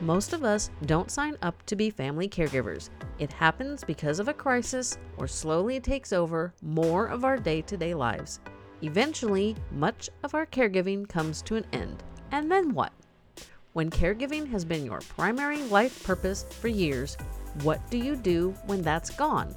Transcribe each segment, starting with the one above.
Most of us don't sign up to be family caregivers. It happens because of a crisis or slowly takes over more of our day to day lives. Eventually, much of our caregiving comes to an end. And then what? When caregiving has been your primary life purpose for years, what do you do when that's gone?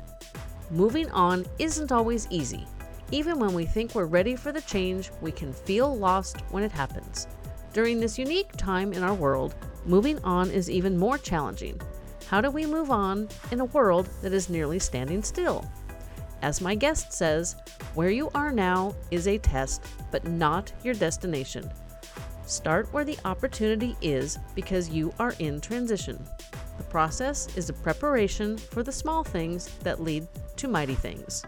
Moving on isn't always easy. Even when we think we're ready for the change, we can feel lost when it happens. During this unique time in our world, moving on is even more challenging. How do we move on in a world that is nearly standing still? As my guest says, where you are now is a test, but not your destination. Start where the opportunity is because you are in transition. The process is a preparation for the small things that lead to mighty things.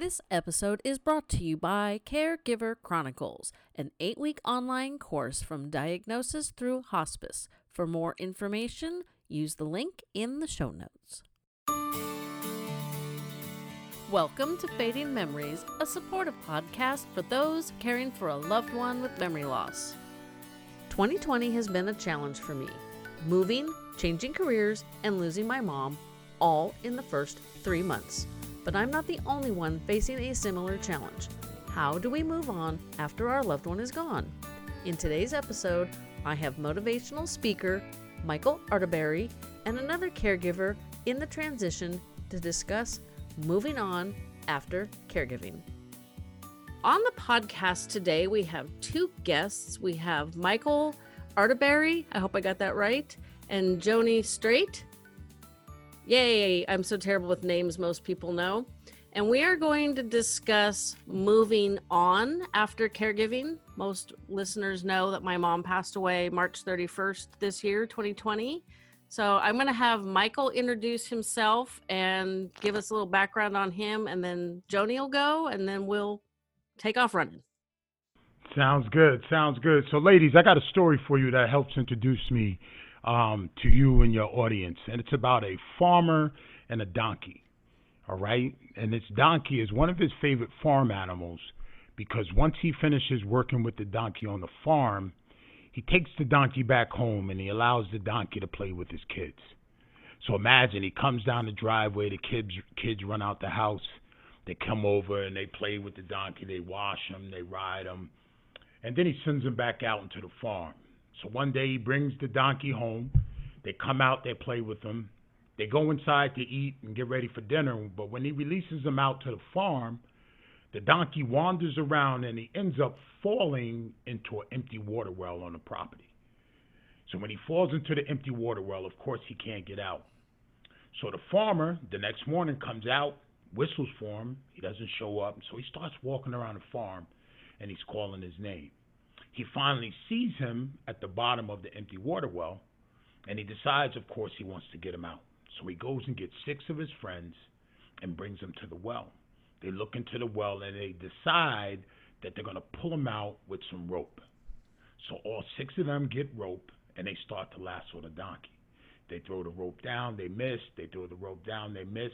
This episode is brought to you by Caregiver Chronicles, an eight week online course from diagnosis through hospice. For more information, use the link in the show notes. Welcome to Fading Memories, a supportive podcast for those caring for a loved one with memory loss. 2020 has been a challenge for me. Moving, changing careers, and losing my mom all in the first three months. But I'm not the only one facing a similar challenge. How do we move on after our loved one is gone? In today's episode, I have motivational speaker Michael Arterberry and another caregiver in the transition to discuss moving on after caregiving. On the podcast today, we have two guests. We have Michael Arterberry, I hope I got that right, and Joni Straight. Yay, I'm so terrible with names, most people know. And we are going to discuss moving on after caregiving. Most listeners know that my mom passed away March 31st this year, 2020. So I'm going to have Michael introduce himself and give us a little background on him, and then Joni will go, and then we'll take off running. Sounds good. Sounds good. So, ladies, I got a story for you that helps introduce me um, to you and your audience, and it's about a farmer and a donkey. All right, and this donkey is one of his favorite farm animals because once he finishes working with the donkey on the farm, he takes the donkey back home and he allows the donkey to play with his kids. So imagine he comes down the driveway, the kids kids run out the house, they come over and they play with the donkey, they wash him, they ride him, and then he sends them back out into the farm. So one day he brings the donkey home, they come out, they play with him, they go inside to eat and get ready for dinner, but when he releases them out to the farm, the donkey wanders around and he ends up falling into an empty water well on the property. So when he falls into the empty water well, of course he can't get out. So the farmer the next morning comes out, whistles for him. He doesn't show up. So he starts walking around the farm and he's calling his name. He finally sees him at the bottom of the empty water well and he decides, of course, he wants to get him out. So he goes and gets six of his friends and brings them to the well. They look into the well and they decide that they're going to pull him out with some rope. So all six of them get rope and they start to lasso the donkey. They throw the rope down, they miss. They throw the rope down, they miss.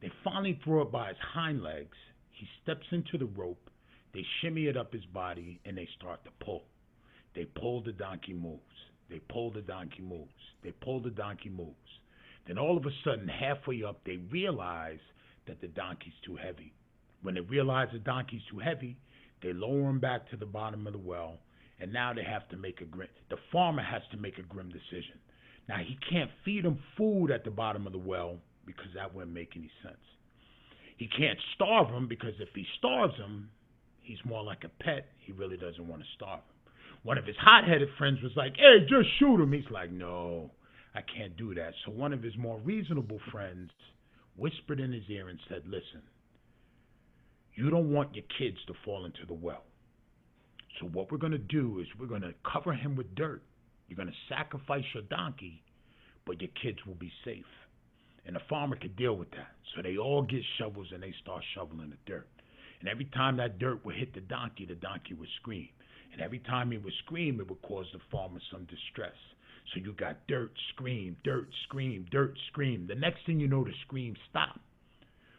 They finally throw it by his hind legs. He steps into the rope. They shimmy it up his body and they start to pull. They pull, the donkey moves. They pull, the donkey moves. They pull, the donkey moves. Then all of a sudden, halfway up, they realize that the donkey's too heavy. When they realize the donkey's too heavy, they lower him back to the bottom of the well, and now they have to make a grim. The farmer has to make a grim decision. Now he can't feed him food at the bottom of the well because that wouldn't make any sense. He can't starve him because if he starves him, he's more like a pet. He really doesn't want to starve him. One of his hot-headed friends was like, "Hey, just shoot him." He's like, "No, I can't do that." So one of his more reasonable friends whispered in his ear and said, "Listen." You don't want your kids to fall into the well. So what we're going to do is we're going to cover him with dirt. You're going to sacrifice your donkey, but your kids will be safe. And the farmer could deal with that. So they all get shovels and they start shoveling the dirt. And every time that dirt would hit the donkey, the donkey would scream. And every time he would scream, it would cause the farmer some distress. So you got dirt, scream, dirt, scream, dirt, scream. The next thing you know, the scream stopped.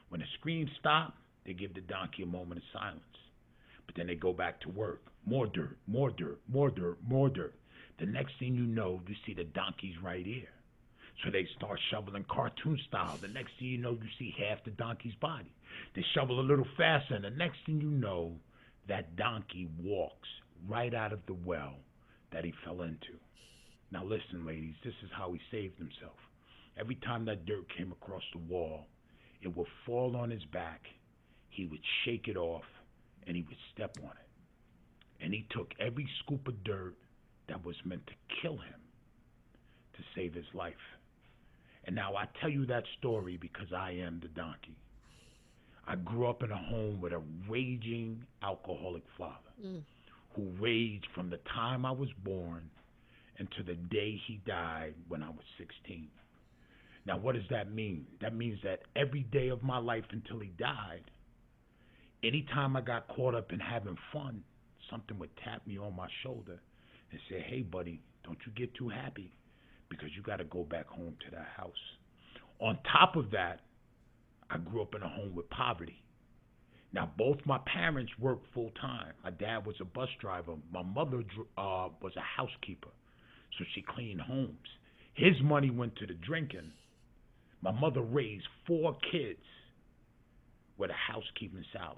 When the scream stopped, they give the donkey a moment of silence. But then they go back to work. More dirt, more dirt, more dirt, more dirt. The next thing you know, you see the donkey's right here. So they start shoveling cartoon style. The next thing you know, you see half the donkey's body. They shovel a little faster, and the next thing you know, that donkey walks right out of the well that he fell into. Now, listen, ladies, this is how he saved himself. Every time that dirt came across the wall, it would fall on his back. He would shake it off, and he would step on it. And he took every scoop of dirt that was meant to kill him to save his life. And now I tell you that story because I am the donkey. I grew up in a home with a raging alcoholic father mm. who raged from the time I was born until the day he died when I was 16. Now, what does that mean? That means that every day of my life until he died, anytime I got caught up in having fun, something would tap me on my shoulder and say, hey, buddy, don't you get too happy because you got to go back home to that house. On top of that, I grew up in a home with poverty. Now, both my parents worked full time. My dad was a bus driver. My mother uh, was a housekeeper, so she cleaned homes. His money went to the drinking. My mother raised four kids with a housekeeping salary.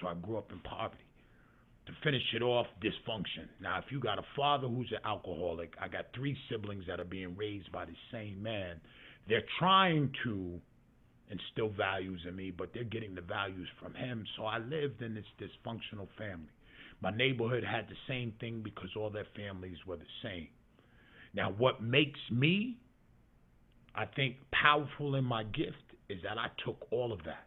So I grew up in poverty to finish it off, dysfunction. Now, if you got a father who's an alcoholic, I got three siblings that are being raised by the same man. They're trying to instill values in me, but they're getting the values from him. So I lived in this dysfunctional family. My neighborhood had the same thing because all their families were the same. Now, what makes me, I think, powerful in my gift is that I took all of that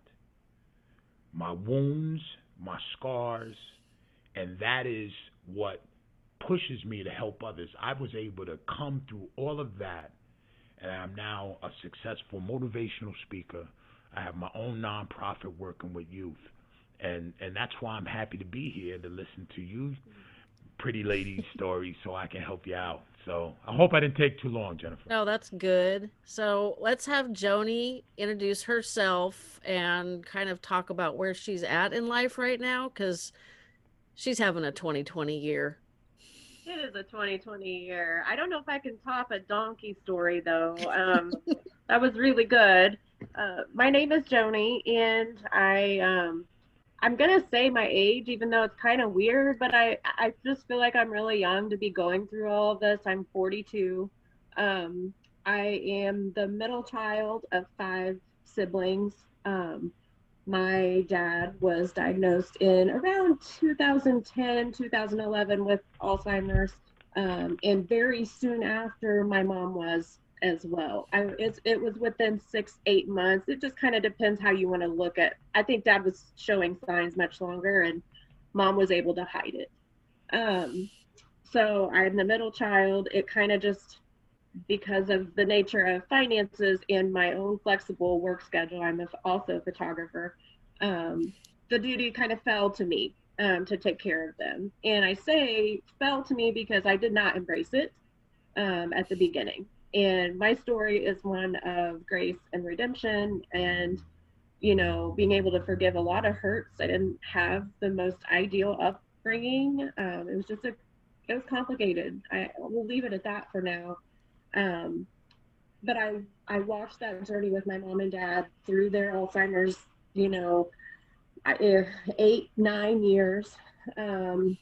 my wounds, my scars, and that is what pushes me to help others. I was able to come through all of that, and I'm now a successful motivational speaker. I have my own nonprofit working with youth, and and that's why I'm happy to be here to listen to you, pretty lady stories, so I can help you out. So I hope I didn't take too long, Jennifer. No, that's good. So let's have Joni introduce herself and kind of talk about where she's at in life right now, because She's having a 2020 year. It is a 2020 year. I don't know if I can top a donkey story though. Um, that was really good. Uh, my name is Joni, and I um, I'm gonna say my age, even though it's kind of weird, but I I just feel like I'm really young to be going through all of this. I'm 42. Um, I am the middle child of five siblings. Um, my dad was diagnosed in around 2010 2011 with alzheimer's um, and very soon after my mom was as well. I, it was within six eight months. It just kind of depends how you want to look at i think dad was showing signs much longer and mom was able to hide it. Um, so i'm the middle child. It kind of just because of the nature of finances and my own flexible work schedule, I'm also a photographer. Um, the duty kind of fell to me um, to take care of them. And I say fell to me because I did not embrace it um, at the beginning. And my story is one of grace and redemption and, you know, being able to forgive a lot of hurts. I didn't have the most ideal upbringing. Um, it was just a, it was complicated. I will leave it at that for now. Um, but I I watched that journey with my mom and dad through their Alzheimer's, you know, eh, eight nine years. Um,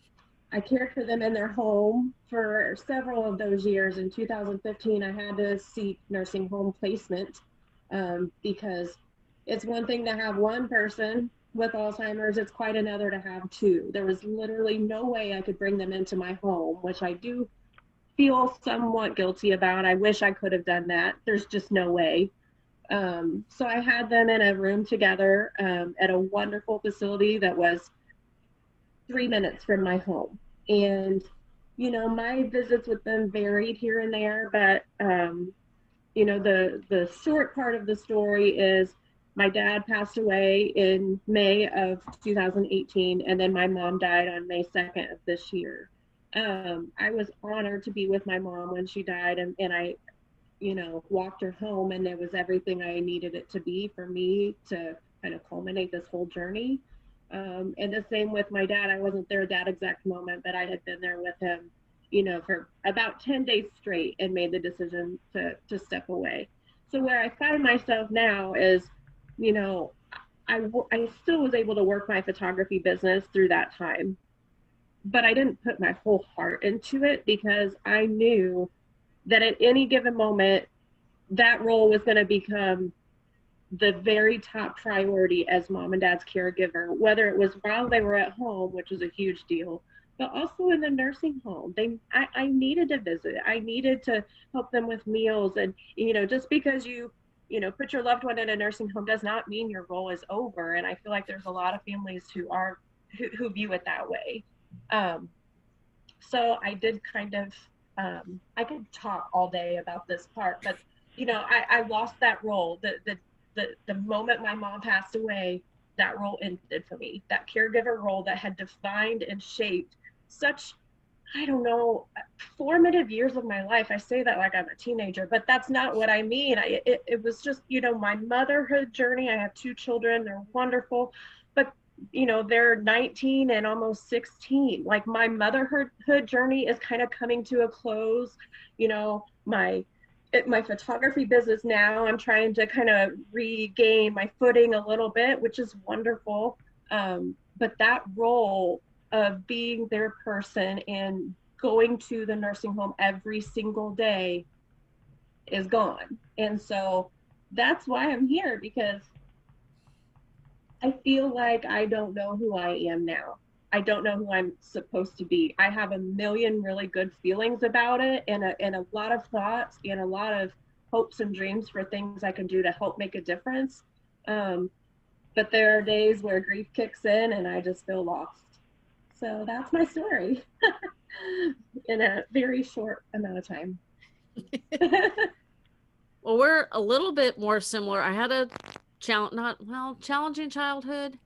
I cared for them in their home for several of those years. In 2015, I had to seek nursing home placement um, because it's one thing to have one person with Alzheimer's, it's quite another to have two. There was literally no way I could bring them into my home, which I do feel somewhat guilty about. I wish I could have done that. There's just no way. Um, so I had them in a room together um, at a wonderful facility that was three minutes from my home. And, you know, my visits with them varied here and there, but, um, you know, the, the short part of the story is my dad passed away in May of 2018, and then my mom died on May 2nd of this year um, I was honored to be with my mom when she died, and, and I, you know, walked her home, and it was everything I needed it to be for me to kind of culminate this whole journey. Um, and the same with my dad. I wasn't there at that exact moment, but I had been there with him, you know, for about 10 days straight and made the decision to, to step away. So where I find myself now is, you know, I, I still was able to work my photography business through that time, but I didn't put my whole heart into it because I knew that at any given moment, that role was going to become the very top priority as mom and dad's caregiver, whether it was while they were at home, which was a huge deal, but also in the nursing home. They, I, I needed to visit. I needed to help them with meals, and you know, just because you, you know, put your loved one in a nursing home does not mean your role is over. And I feel like there's a lot of families who are who, who view it that way. Um, so I did kind of. Um, I could talk all day about this part, but you know, I, I lost that role. The, the the the moment my mom passed away, that role ended for me. That caregiver role that had defined and shaped such I don't know, formative years of my life. I say that like I'm a teenager, but that's not what I mean. I, it, it was just, you know, my motherhood journey. I have two children, they're wonderful, you know, they're 19 and almost 16. Like my motherhood journey is kind of coming to a close. You know, my my photography business now i'm trying to kind of regain my footing a little bit which is wonderful um, but that role of being their person and going to the nursing home every single day is gone and so that's why i'm here because i feel like i don't know who i am now I don't know who I'm supposed to be. I have a million really good feelings about it and a, and a lot of thoughts and a lot of hopes and dreams for things I can do to help make a difference. Um, but there are days where grief kicks in and I just feel lost. So that's my story in a very short amount of time. well, we're a little bit more similar. I had a challenge, not well, challenging childhood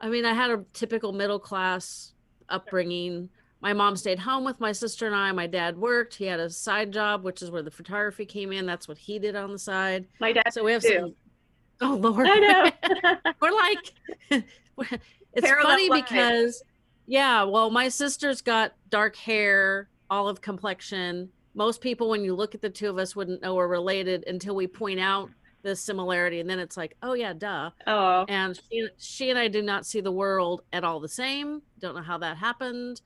I mean, I had a typical middle class upbringing. My mom stayed home with my sister and I. My dad worked. He had a side job, which is where the photography came in. That's what he did on the side. My dad. So we have too. some. Oh Lord. I know. We're like, it's Parallel funny because, yeah. Well, my sister's got dark hair, olive complexion. Most people, when you look at the two of us, wouldn't know we're related until we point out the similarity, and then it's like, oh yeah, duh. Oh. And she, she and I do not see the world at all the same. Don't know how that happened.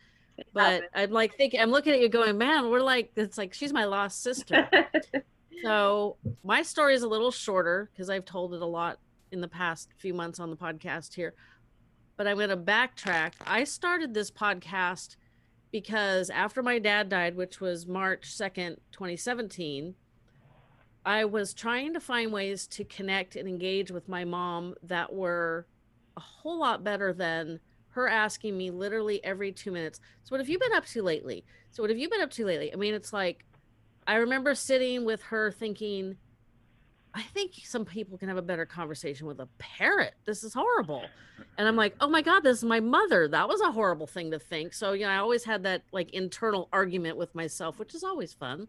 But happened. I'm like thinking, I'm looking at you going, man, we're like, it's like she's my lost sister. so my story is a little shorter because I've told it a lot in the past few months on the podcast here. But I'm going to backtrack. I started this podcast because after my dad died, which was March 2nd, 2017, I was trying to find ways to connect and engage with my mom that were a whole lot better than her asking me literally every two minutes. So, what have you been up to lately? So, what have you been up to lately? I mean, it's like I remember sitting with her thinking, I think some people can have a better conversation with a parrot. This is horrible. And I'm like, oh my God, this is my mother. That was a horrible thing to think. So, you know, I always had that like internal argument with myself, which is always fun.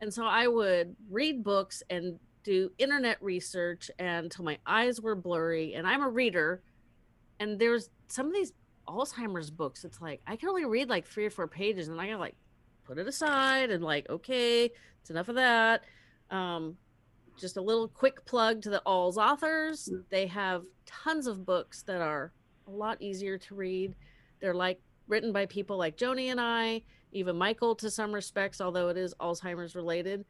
And so I would read books and do internet research until my eyes were blurry. And I'm a reader. And there's some of these Alzheimer's books. It's like I can only read like three or four pages, and I gotta like put it aside and like, okay, it's enough of that. Um, just a little quick plug to the AlzAuthors. They have tons of books that are a lot easier to read. They're like written by people like Joni and I, even Michael to some respects, although it is Alzheimer's related.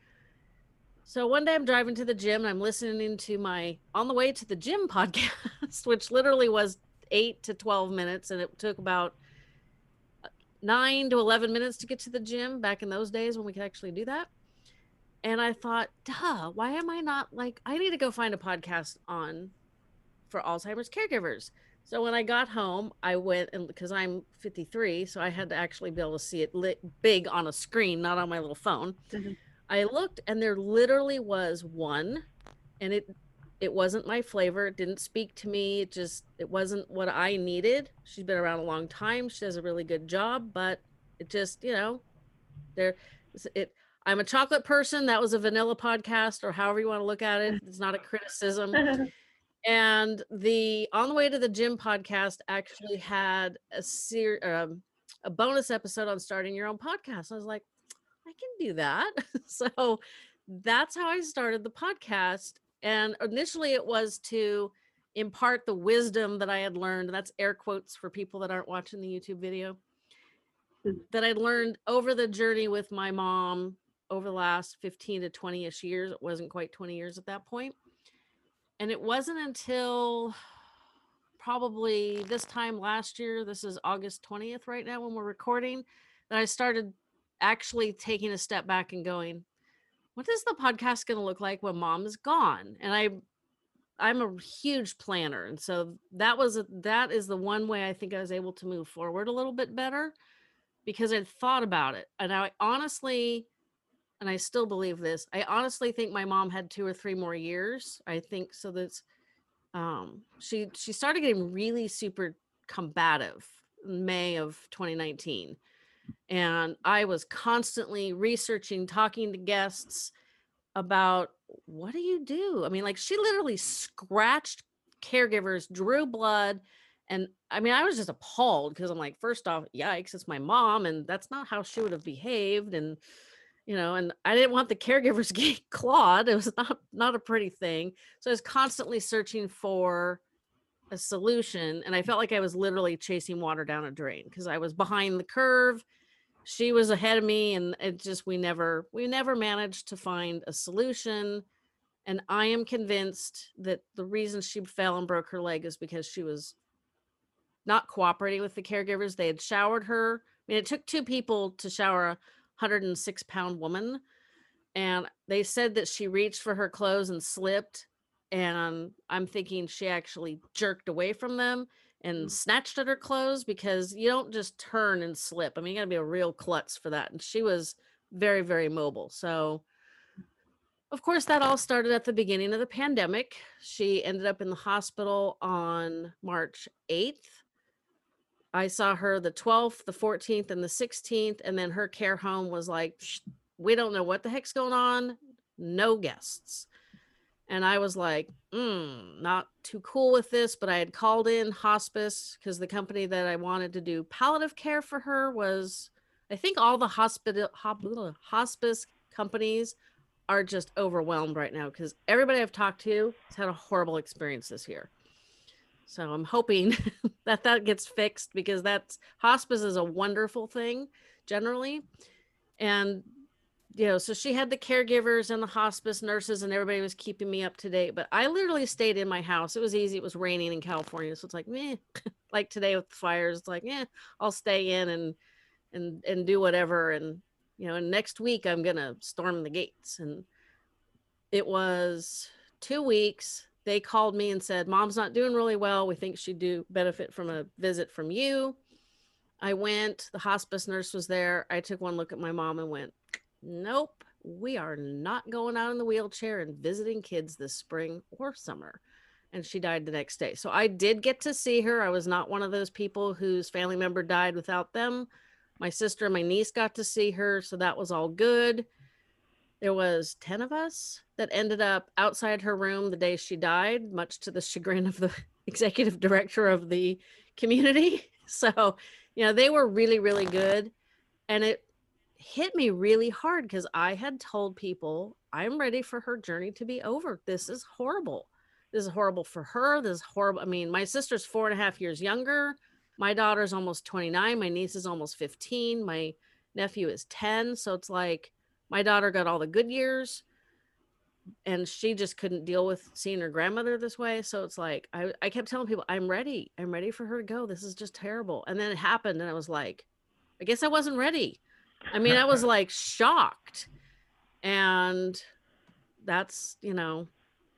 So one day I'm driving to the gym and I'm listening to my on the way to the gym podcast, which literally was eight to 12 minutes. And it took about uh, nine to 11 minutes to get to the gym back in those days when we could actually do that. And I thought, duh, why am I not like, I need to go find a podcast on for Alzheimer's caregivers. So when I got home, I went and because I'm 53, so I had to actually be able to see it lit big on a screen, not on my little phone. Mhm. I looked and there literally was one and it it wasn't my flavor. It didn't speak to me. It just it wasn't what I needed. She's been around a long time. She does a really good job, but it just, you know, there it I'm a chocolate person. That was a vanilla podcast or however you want to look at it. It's not a criticism. And the On the Way to the Gym podcast actually had a ser- um, a bonus episode on starting your own podcast. I was like, I can do that. so that's how I started the podcast. And initially it was to impart the wisdom that I had learned. That's air quotes for people that aren't watching the YouTube video. Mm. That I'd learned over the journey with my mom over the last 15 to 20 ish years. It wasn't quite 20 years at that point. And it wasn't until probably this time last year, this is August 20th right now when we're recording, that I started actually taking a step back and going, what is the podcast going to look like when mom is gone? And I I'm a huge planner and so that was a, that is the one way I think I was able to move forward a little bit better because I'd thought about it. And I honestly and I still believe this. I honestly think my mom had two or three more years. I think so that's um she she started getting really super combative May of 2019. And I was constantly researching, talking to guests about what do you do? I mean, like she literally scratched caregivers, drew blood. And I mean, I was just appalled because I'm like, first off, yikes, it's my mom, and that's not how she would have behaved. And you know, and I didn't want the caregivers getting clawed. It was not not a pretty thing. So I was constantly searching for a solution, and I felt like I was literally chasing water down a drain because I was behind the curve. She was ahead of me, and it just we never we never managed to find a solution. And I am convinced that the reason she fell and broke her leg is because she was not cooperating with the caregivers. They had showered her. I mean, it took two people to shower a 106 pound woman. And they said that she reached for her clothes and slipped. And I'm thinking she actually jerked away from them and Mm. snatched at her clothes because you don't just turn and slip. I mean, you got to be a real klutz for that. And she was very, very mobile. So, of course, that all started at the beginning of the pandemic. She ended up in the hospital on March 8th. I saw her the 12th, the 14th, and the 16th. And then her care home was like, we don't know what the heck's going on. No guests. And I was like, mm, not too cool with this, but I had called in hospice because the company that I wanted to do palliative care for her was, I think all the hospital hospice companies are just overwhelmed right now because everybody I've talked to has had a horrible experience this year. So I'm hoping that that gets fixed because that's hospice is a wonderful thing generally. And you know, so she had the caregivers and the hospice nurses and everybody was keeping me up to date. But I literally stayed in my house. It was easy. It was raining in California. So it's like, meh. like today with the fires, it's like, yeah, I'll stay in and and and do whatever. And you know, and next week I'm gonna storm the gates. And it was two weeks. They called me and said, Mom's not doing really well. We think she'd do benefit from a visit from you. I went, the hospice nurse was there. I took one look at my mom and went, Nope, we are not going out in the wheelchair and visiting kids this spring or summer. And she died the next day. So I did get to see her. I was not one of those people whose family member died without them. My sister and my niece got to see her. So that was all good. There was 10 of us that ended up outside her room the day she died, much to the chagrin of the executive director of the community. So, you know, they were really, really good. And it hit me really hard because I had told people I'm ready for her journey to be over. This is horrible. This is horrible for her. This is horrible. I mean, my sister's four and a half years younger. My daughter's almost 29. My niece is almost 15. My nephew is 10. So it's like my daughter got all the good years and she just couldn't deal with seeing her grandmother this way. So it's like I, I kept telling people, I'm ready. I'm ready for her to go. This is just terrible. And then it happened, and I was like, I guess I wasn't ready. I mean, I was like shocked. And that's, you know,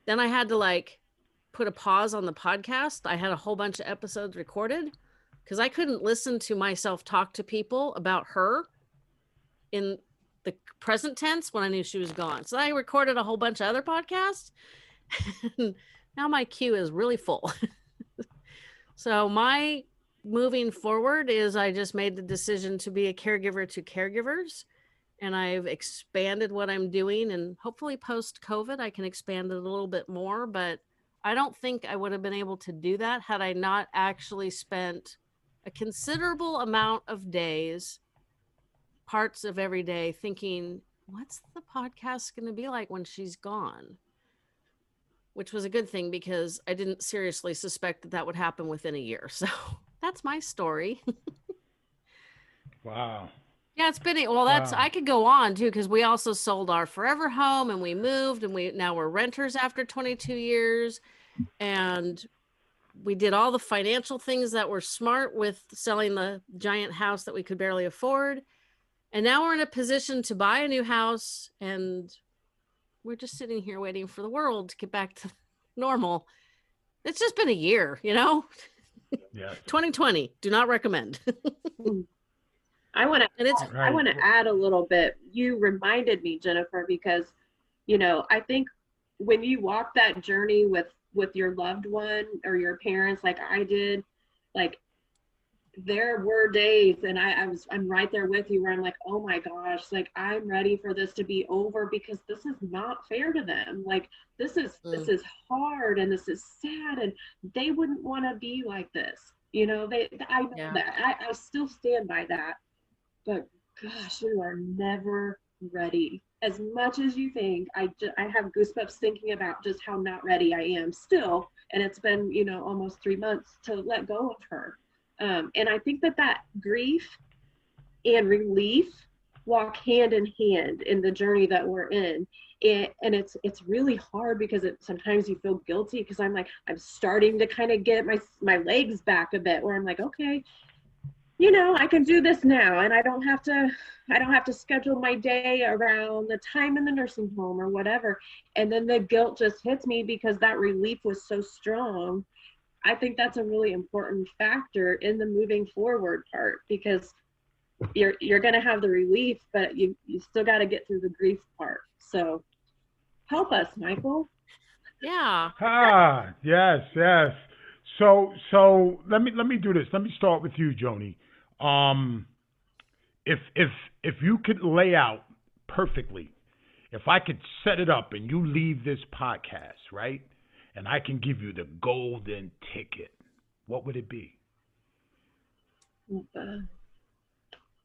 then I had to like put a pause on the podcast. I had a whole bunch of episodes recorded because I couldn't listen to myself talk to people about her in the present tense when I knew she was gone. So I recorded a whole bunch of other podcasts. and now my queue is really full. so my moving forward is I just made the decision to be a caregiver to caregivers and I've expanded what I'm doing and hopefully post COVID I can expand it a little bit more but I don't think I would have been able to do that had I not actually spent a considerable amount of days, parts of every day, thinking, what's the podcast going to be like when she's gone? Which was a good thing because I didn't seriously suspect that that would happen within a year. So that's my story. wow. Yeah, it's been well. That's Wow. I could go on too because we also sold our forever home and we moved and we now we're renters after 22 years, and we did all the financial things that were smart with selling the giant house that we could barely afford, and now we're in a position to buy a new house and we're just sitting here waiting for the world to get back to normal. It's just been a year, you know. Yes. 2020. Do not recommend. I want to and it's I want to add a little bit. You reminded me, Jennifer, because you know I think when you walk that journey with with your loved one or your parents, like I did, like there were days, and I, I was I'm right there with you, where I'm like, oh my gosh, like I'm ready for this to be over because this is not fair to them. Like this is mm. this is hard and this is sad, and they wouldn't want to be like this. You know, they I know Yeah. that. I, I still stand by that but gosh, you are never ready. As much as you think, I ju- I have goosebumps thinking about just how not ready I am still, and it's been you know almost three months to let go of her. Um, and I think that that grief and relief walk hand in hand in the journey that we're in. It, and it's it's really hard because it sometimes you feel guilty because I'm like I'm starting to kind of get my my legs back a bit where I'm like okay you know i can do this now and i don't have to i don't have to schedule my day around the time in the nursing home or whatever and then the guilt just hits me because that relief was so strong i think that's a really important factor in the moving forward part because you're you're going to have the relief but you you still got to get through the grief part so help us michael yeah. Ah, yes, yes. So, so let me let me do this. Let me start with you, Joni. Um, if if if you could lay out perfectly, if I could set it up and you leave this podcast right, and I can give you the golden ticket, what would it be? the,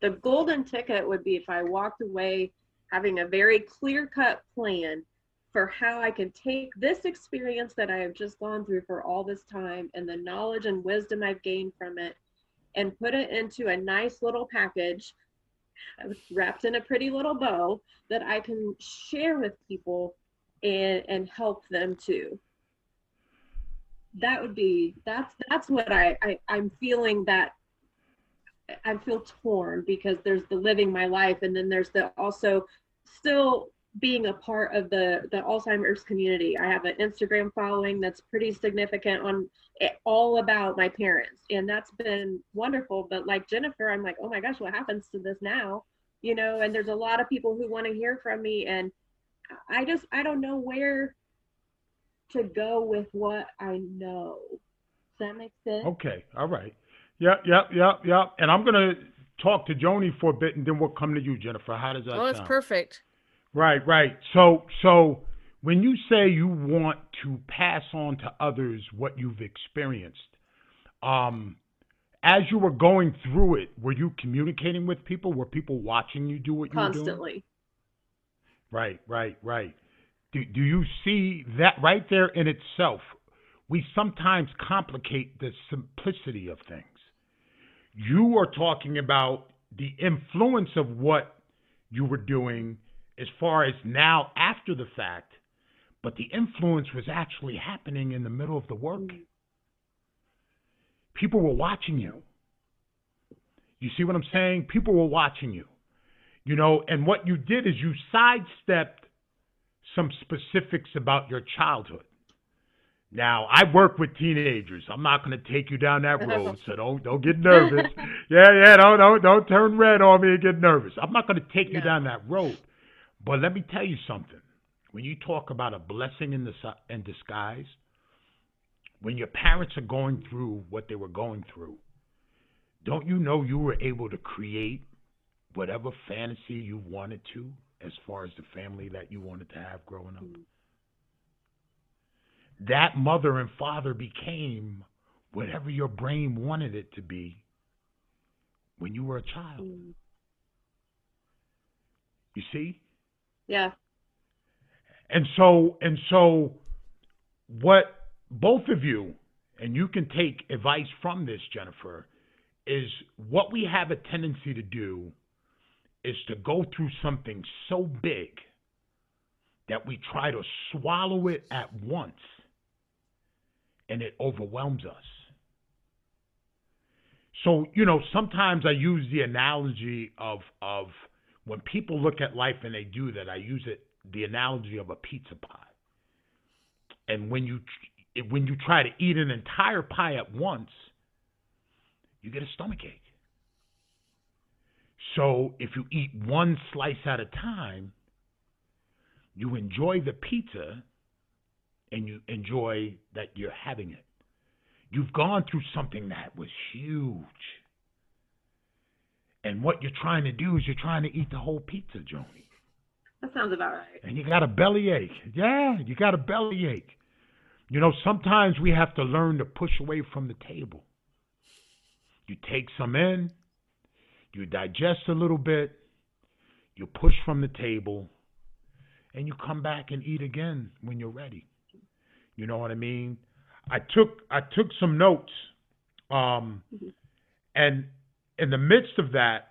the golden ticket would be if I walked away having a very clear cut plan for how I can take this experience that I have just gone through for all this time and the knowledge and wisdom I've gained from it and put it into a nice little package wrapped in a pretty little bow that I can share with people and and help them too. That would be that's that's what I, I I'm feeling that I feel torn because there's the living my life and then there's the also still being a part of the the Alzheimer's community. I have an Instagram following that's pretty significant on all about my parents and that's been wonderful but like Jennifer I'm like oh my gosh what happens to this now you know and there's a lot of people who want to hear from me and I just I don't know where to go with what I know. Does that make sense? Okay, all right. Yep, yep, yep, yep. And I'm gonna talk to Joni for a bit, and then we'll come to you, Jennifer. How does that Oh, it's sound? perfect. Right, right. So, so when you say you want to pass on to others what you've experienced, um, as you were going through it, were you communicating with people? Were people watching you do what you were doing? Constantly. Right, right, right. Do do you see that right there in itself? We sometimes complicate the simplicity of things. You are talking about the influence of what you were doing as far as now after the fact, but the influence was actually happening in the middle of the work. People were watching you. You see what I'm saying? People were watching you. You know, and what you did is you sidestepped some specifics about your childhood. Now, I work with teenagers. I'm not going to take you down that oh. road, so don't don't get nervous. Yeah, yeah, don't don't don't turn red on me and get nervous. I'm not going to take you No. down that road. But let me tell you something. When you talk about a blessing in the in disguise, when your parents are going through what they were going through, don't you know you were able to create whatever fantasy you wanted to as far as the family that you wanted to have growing up? that mother and father became whatever your brain wanted it to be when you were a child. Mm. You see? Yeah. And so and so what both of you and you can take advice from this Jennifer is what we have a tendency to do is to go through something so big that we try to swallow it at once and it overwhelms us. So, you know, sometimes I use the analogy of of when people look at life and they do that, I use it the analogy of a pizza pie. And when you when you try to eat an entire pie at once, you get a stomach ache. So if you eat one slice at a time, you enjoy the pizza and you enjoy that you're having it. You've gone through something that was huge. And what you're trying to do is you're trying to eat the whole pizza, Joni. That sounds about right. And you got a belly ache. Yeah, you got a belly ache. You know, sometimes we have to learn to push away from the table. You take some in, you digest a little bit, you push from the table, and you come back and eat again when you're ready. You know what I mean? I took I took some notes, um, and in the midst of that,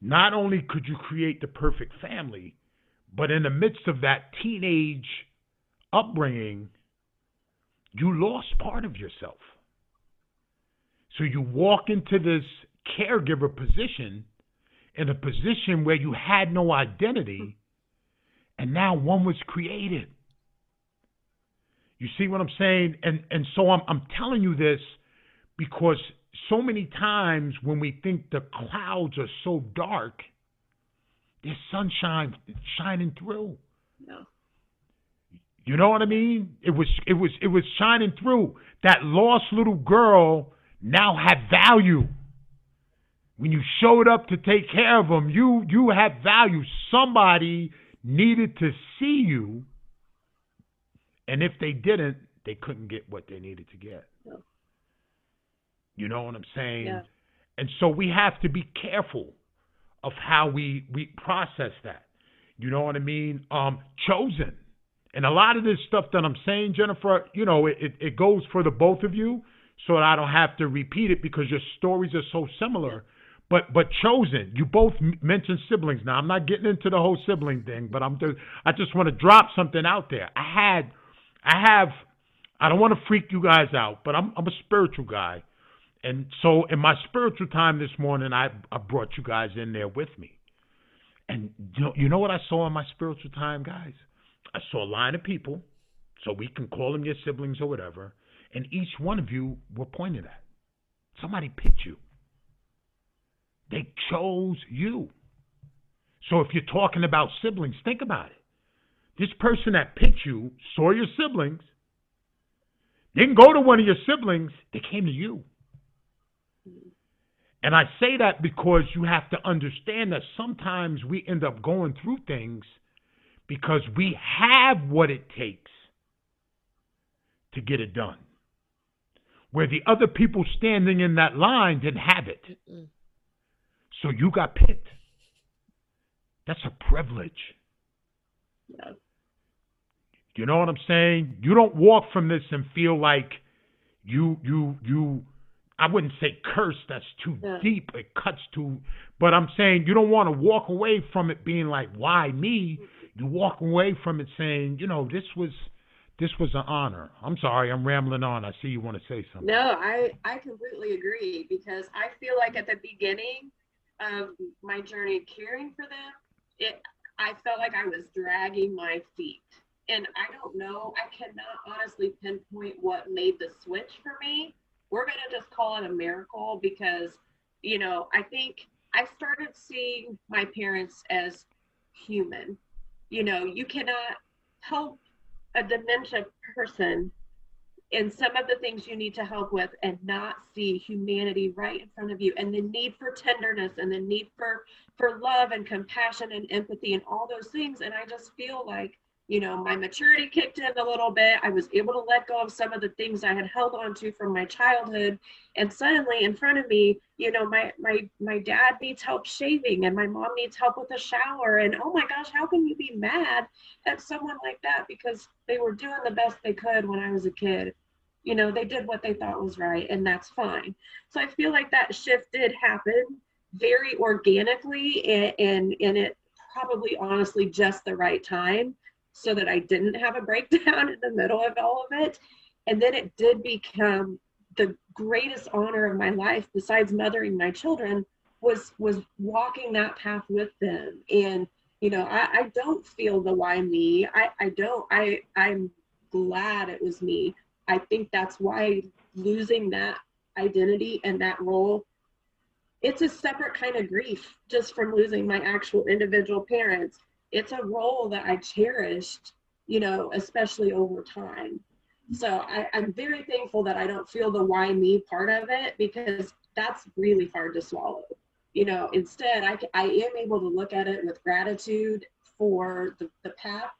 not only could you create the perfect family, but in the midst of that teenage upbringing, you lost part of yourself. So you walk into this caregiver position in a position where you had no identity, and now one was created. You see what I'm saying? And and so I'm I'm telling you this because so many times when we think the clouds are so dark, there's sunshine shining through. Yeah. You know what I mean? It was it was it was shining through. That lost little girl now had value. When you showed up to take care of them, you you had value. Somebody needed to see you and if they didn't, they couldn't get what they needed to get. You know what I'm saying? Yeah. And so we have to be careful of how we we process that. You know what I mean? Um, chosen. And a lot of this stuff that I'm saying, Jennifer, you know, it, it, it goes for the both of you, so that I don't have to repeat it because your stories are so similar. But but chosen, you both mentioned siblings. Now I'm not getting into the whole sibling thing, but I'm just I just want to drop something out there. I had I have I don't want to freak you guys out, but I'm I'm a spiritual guy. And so in my spiritual time this morning I I brought you guys in there with me. And you know, you know what I saw in my spiritual time, guys? I saw a line of people, so we can call them your siblings or whatever, and each one of you were pointed at. Somebody picked you. They chose you. So if you're talking about siblings, think about it. This person that picked you saw your siblings, didn't go to one of your siblings, they came to you. And I say that because you have to understand that sometimes we end up going through things because we have what it takes to get it done. Where the other people standing in that line didn't have it. Mm-mm. So you got picked. That's a privilege. Yeah. You know what I'm saying? You don't walk from this and feel like you you you I wouldn't say curse, that's too Yeah. deep. It cuts too but I'm saying you don't want to walk away from it being like, why me? You walk away from it saying, you know, this was this was an honor. I'm sorry, I'm rambling on. I see you want to say something. No, I I completely agree because I feel like at the beginning of my journey caring for them, it I felt like I was dragging my feet. And I don't know, I cannot honestly pinpoint what made the switch for me. We're going to just call it a miracle because, you know, I think I started seeing my parents as human. You know, you cannot help a dementia person in some of the things you need to help with and not see humanity right in front of you and the need for tenderness and the need for for love and compassion and empathy and all those things and i just feel like you know, my maturity kicked in a little bit. I was able to let go of some of the things I had held on to from my childhood. And suddenly in front of me, you know, my my my dad needs help shaving and my mom needs help with a shower. And oh my gosh, how can you be mad at someone like that? Because they were doing the best they could when I was a kid. You know, they did what they thought was right, and that's fine. So I feel like that shift did happen very organically and and, and it probably honestly just the right time so that I didn't have a breakdown in the middle of all of it. And then it did become the greatest honor of my life, besides mothering my children, was was walking that path with them. And you know, I, I don't feel the why me. I, I don't. I I'm glad it was me. I think that's why losing that identity and that role it's a separate kind of grief just from losing my actual individual parents it's a role that I cherished, you know, especially over time. So I, I'm very thankful that I don't feel the why me part of it because that's really hard to swallow. You know, instead, I, I am able to look at it with gratitude for the, the path.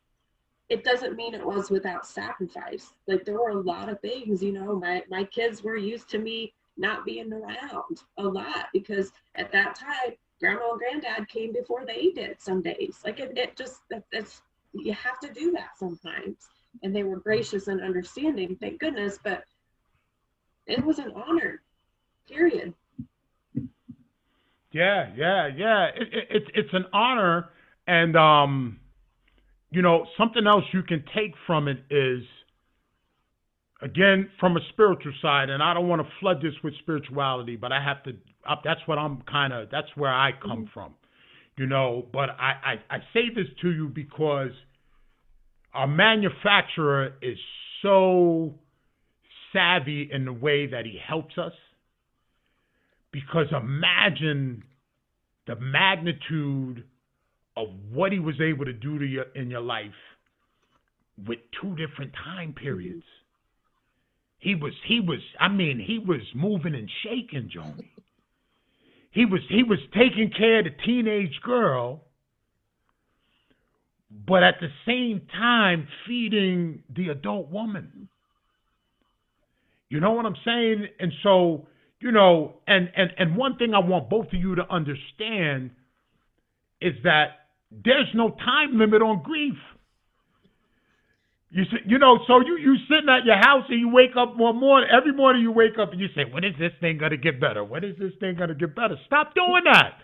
It doesn't mean it was without sacrifice. Like there were a lot of things, you know, my, my kids were used to me not being around a lot because at that time grandma and granddad came before they did some days. Like it, it just it's you have to do that sometimes. And they were gracious and understanding, thank goodness. But it was an honor. Period. Yeah, yeah, yeah. It, it, it's it's an honor, and um, you know something else you can take from it is again from a spiritual side, and I don't want to flood this with spirituality, but I have to that's what I'm kind of that's where I come mm-hmm. from, you know. But I, I I say this to you because our manufacturer is so savvy in the way that he helps us. Because imagine the magnitude of what he was able to do to you in your life with two different time periods. Mm-hmm. He was he was I mean he was moving and shaking, Joni. He was he was taking care of the teenage girl but at the same time feeding the adult woman. You know what i'm saying? And so you know and and and one thing i want both of you to understand is that there's no time limit on grief you you know, so you you sitting at your house and you wake up one morning. Every morning you wake up and you say, "When is this thing gonna get better? When is this thing gonna get better?" Stop doing that.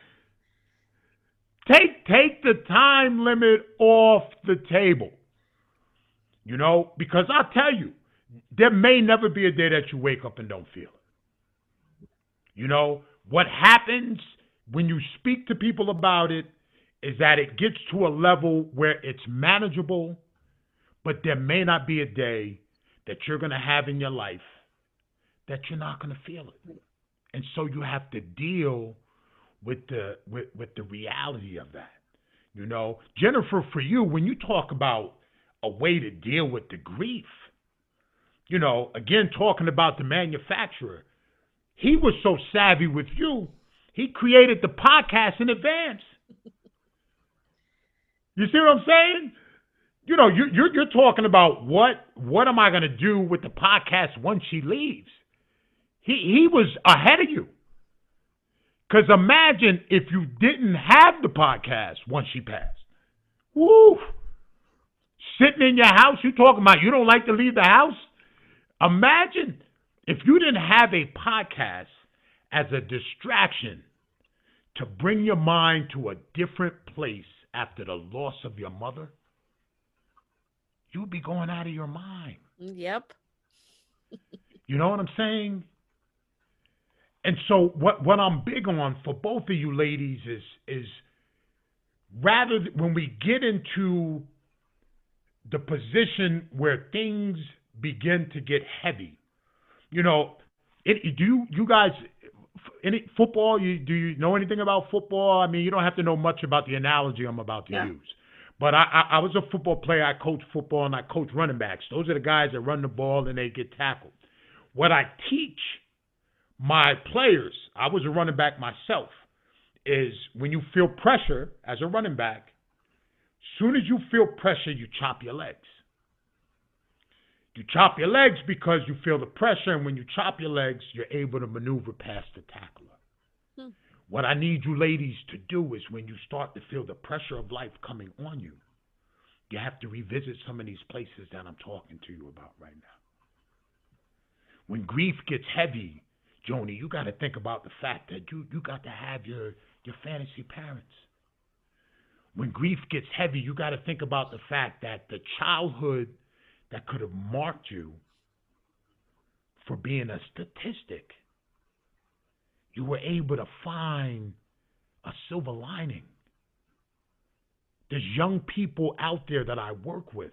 Take take the time limit off the table. You know, because I'll tell you, there may never be a day that you wake up and don't feel it. You know, what happens when you speak to people about it is that it gets to a level where it's manageable but there may not be a day that you're going to have in your life that you're not going to feel it. And so you have to deal with the with, with the reality of that. You know, Jennifer, for you, when you talk about a way to deal with the grief, you know, again talking about the manufacturer, he was so savvy with you, he created the podcast in advance. You see what I'm saying? you know, you're, you're, you're talking about what what am I going to do with the podcast once she leaves? He he was ahead of you. Because imagine if you didn't have the podcast once she passed. Woo! Sitting in your house, you talking about you don't like to leave the house? Imagine if you didn't have a podcast as a distraction to bring your mind to a different place after the loss of your mother you'd be going out of your mind. Yep. you know what I'm saying? And so what what I'm big on for both of you ladies is is rather when we get into the position where things begin to get heavy, you know, it, do you, you guys any football? You do you know anything about football? I mean, you don't have to know much about the analogy I'm about to yeah. use. But I, I, I was a football player. I coach football and I coach running backs. Those are the guys that run the ball and they get tackled. What I teach my players, I was a running back myself, is when you feel pressure as a running back, Soon as you feel pressure, you chop your legs. You chop your legs because you feel the pressure, and when you chop your legs, you're able to maneuver past the tackler. Hmm. What I need you ladies to do is when you start to feel the pressure of life coming on you, you have to revisit some of these places that I'm talking to you about right now. When grief gets heavy, Joni, you got to think about the fact that you, you got to have your, your fantasy parents. When grief gets heavy, you got to think about the fact that the childhood – that could have marked you for being a statistic, you were able to find a silver lining. There's young people out there that I work with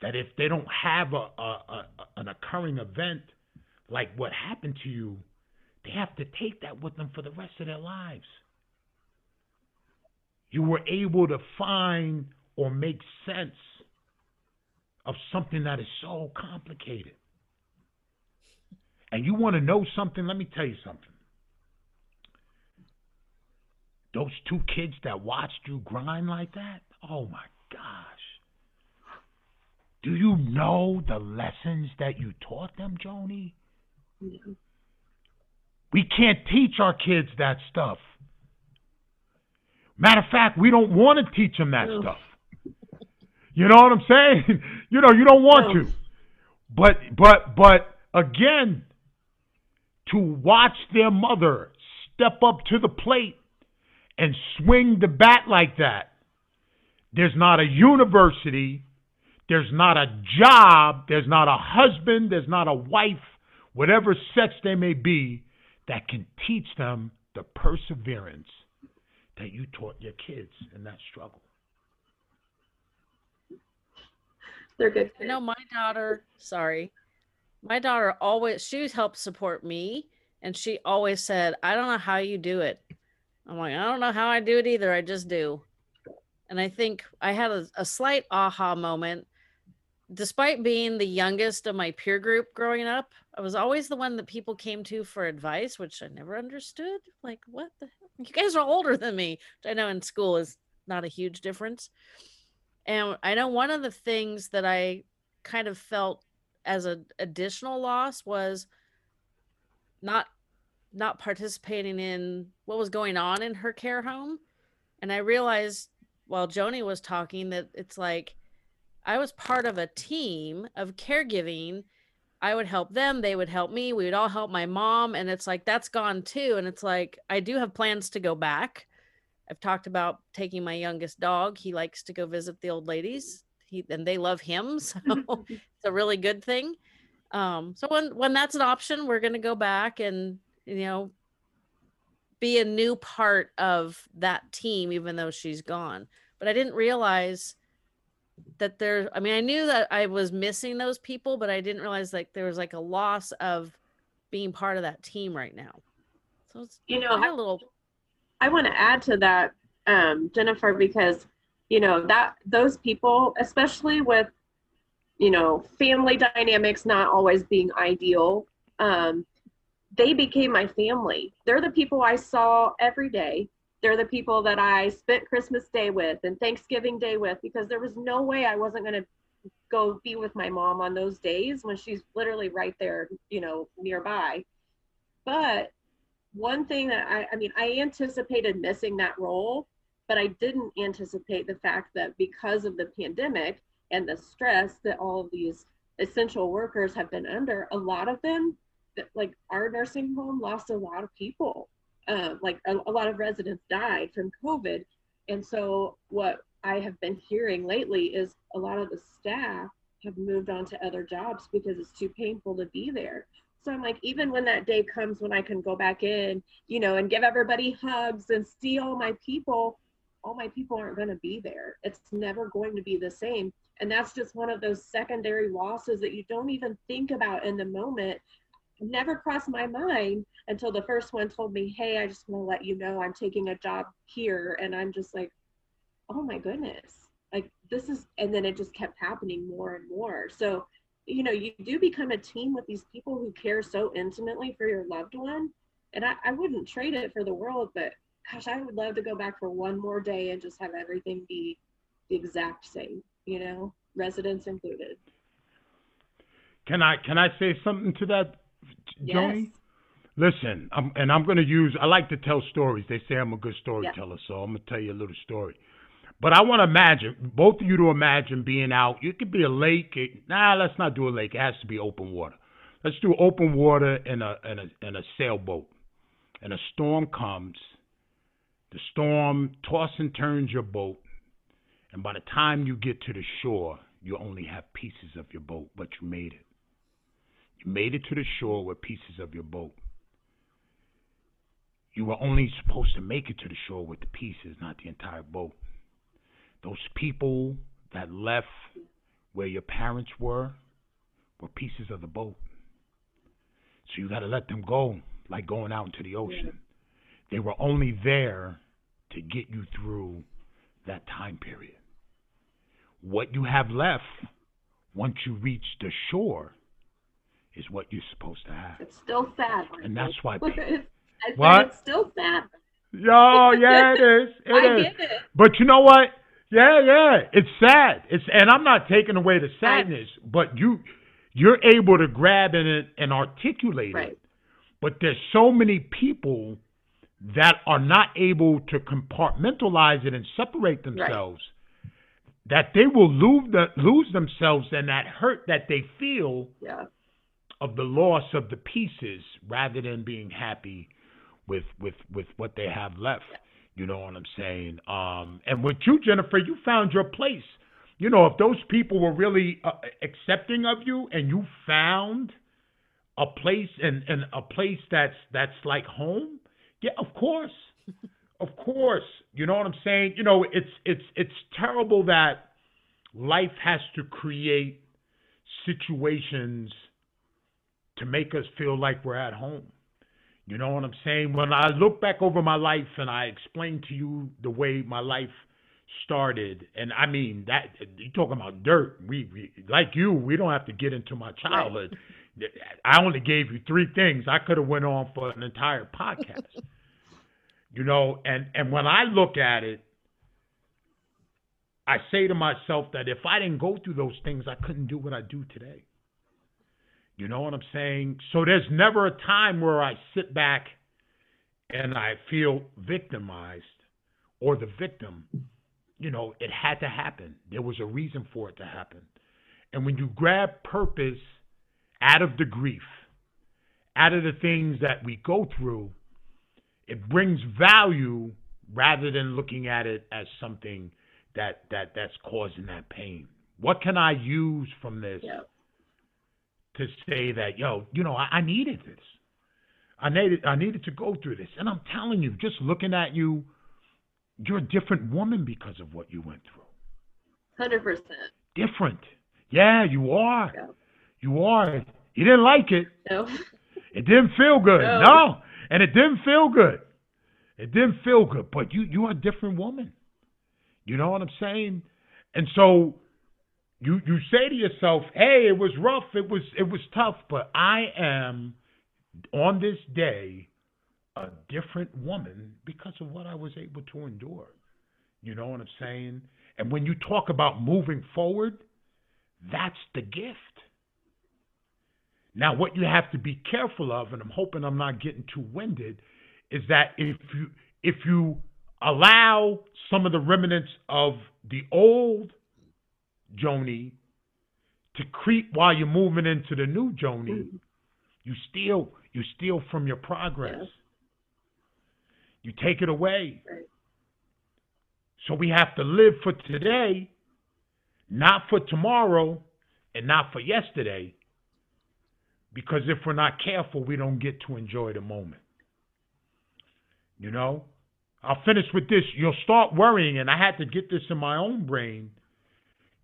that if they don't have a, a, a, an occurring event like what happened to you, they have to take that with them for the rest of their lives. You were able to find or make sense of something that is so complicated. And you want to know something? Let me tell you something. Those two kids that watched you grind like that, oh my gosh. Do you know the lessons that you taught them, Joni? Yeah. We can't teach our kids that stuff. Matter of fact, we don't want to teach them that stuff. You know what I'm saying? you know, you don't want to. But but but again, to watch their mother step up to the plate and swing the bat like that. There's not a university, there's not a job, there's not a husband, there's not a wife, whatever sex they may be, that can teach them the perseverance that you taught your kids in that struggle. They're good. I know my daughter, sorry. My daughter always she helped support me and she always said, I don't know how you do it. I'm like, I don't know how I do it either. I just do. And I think I had a, a slight aha moment. Despite being the youngest of my peer group growing up, I was always the one that people came to for advice, which I never understood. Like, what the hell? You guys are older than me, which I know in school is not a huge difference. And I know one of the things that I kind of felt as an additional loss was not not participating in what was going on in her care home. And I realized while Joni was talking that it's like I was part of a team of caregiving. I would help them, they would help me, we would all help my mom. And it's like that's gone too. And it's like I do have plans to go back. I've talked about taking my youngest dog. He likes to go visit the old ladies. He and they love him, so it's a really good thing. Um, so when when that's an option, we're gonna go back and you know be a new part of that team, even though she's gone. But I didn't realize that there. I mean, I knew that I was missing those people, but I didn't realize like there was like a loss of being part of that team right now. So it's you know a little I want to add to that, um, Jennifer, because you know that those people, especially with you know family dynamics not always being ideal, um, they became my family. They're the people I saw every day. They're the people that I spent Christmas Day with and Thanksgiving Day with because there was no way I wasn't going to go be with my mom on those days when she's literally right there, you know, nearby. But one thing that I, I mean, I anticipated missing that role, but I didn't anticipate the fact that because of the pandemic and the stress that all of these essential workers have been under, a lot of them, like our nursing home, lost a lot of people. Uh, like a, a lot of residents died from COVID. And so, what I have been hearing lately is a lot of the staff have moved on to other jobs because it's too painful to be there. So I'm like, even when that day comes when I can go back in, you know, and give everybody hugs and see all my people, all my people aren't going to be there. It's never going to be the same. And that's just one of those secondary losses that you don't even think about in the moment. Never crossed my mind until the first one told me, Hey, I just want to let you know I'm taking a job here. And I'm just like, Oh my goodness. Like this is, and then it just kept happening more and more. So you know, you do become a team with these people who care so intimately for your loved one. And I, I wouldn't trade it for the world, but gosh, I would love to go back for one more day and just have everything be the exact same, you know, residents included. Can I can I say something to that, Joni? Yes. Listen, I'm, and I'm going to use. I like to tell stories. They say I'm a good storyteller, so I'm going to tell you a little story. But I want to imagine both of you to imagine being out. It could be a lake. It, nah, let's not do a lake. It has to be open water. Let's do open water in a in a in a sailboat. And a storm comes. The storm tosses and turns your boat, and by the time you get to the shore, you only have pieces of your boat, but you made it. You made it to the shore with pieces of your boat. You were only supposed to make it to the shore with the pieces, not the entire boat. Those people that left where your parents were were pieces of the boat. So you got to let them go, like going out into the ocean. They were only there to get you through that time period. What you have left once you reach the shore is what you're supposed to have. It's still sad. And that's why I What? it's still sad. Yo, yeah, it is. It I is. get it. But you know what? Yeah, yeah. It's sad. It's and I'm not taking away the sadness, but you you're able to grab in it and articulate Right. it. But there's so many people that are not able to compartmentalize it and separate themselves that they will lose the, lose themselves in that hurt that they feel Yeah. of the loss of the pieces rather than being happy with with with what they have left. You know what I'm saying? Um, and with you, Jennifer, you found your place. You know, if those people were really uh, accepting of you, and you found a place and, and a place that's that's like home, yeah, of course, of course. You know what I'm saying? You know, it's it's it's terrible that life has to create situations to make us feel like we're at home. You know what I'm saying? When I look back over my life and I explain to you the way my life started, and I mean that you talking about dirt. We, we like you, we don't have to get into my childhood. I only gave you three things. I could have went on for an entire podcast. you know, and and when I look at it, I say to myself that if I didn't go through those things, I couldn't do what I do today. You know what I'm saying? So there's never a time where I sit back and I feel victimized or the victim. You know, it had to happen. There was a reason for it to happen. And when you grab purpose out of the grief, out of the things that we go through, it brings value rather than looking at it as something that that that's causing that pain. What can I use from this. To say that, yo, you know, I, I needed this. I needed I needed to go through this. And I'm telling you, just looking at you, you're a different woman because of what you went through. Hundred percent. Different. Yeah, you are. Yeah. You are. You didn't like it. No. It didn't feel good. No. No. And it didn't feel good. It didn't feel good. But you you're a different woman. You know what I'm saying? And so you you say to yourself, "Hey, it was rough. It was it was tough, but I am on this day a different woman because of what I was able to endure." You know what I'm saying? And when you talk about moving forward, that's the gift. Now, what you have to be careful of, and I'm hoping I'm not getting too winded, is that if you if you allow some of the remnants of the old Joni to creep while you're moving into the new Joni, mm-hmm. you steal you steal from your progress. Yes. You take it away. Right. So we have to live for today, not for tomorrow, and not for yesterday. Because if we're not careful, we don't get to enjoy the moment. You know? I'll finish with this. You'll start worrying, and I had to get this in my own brain.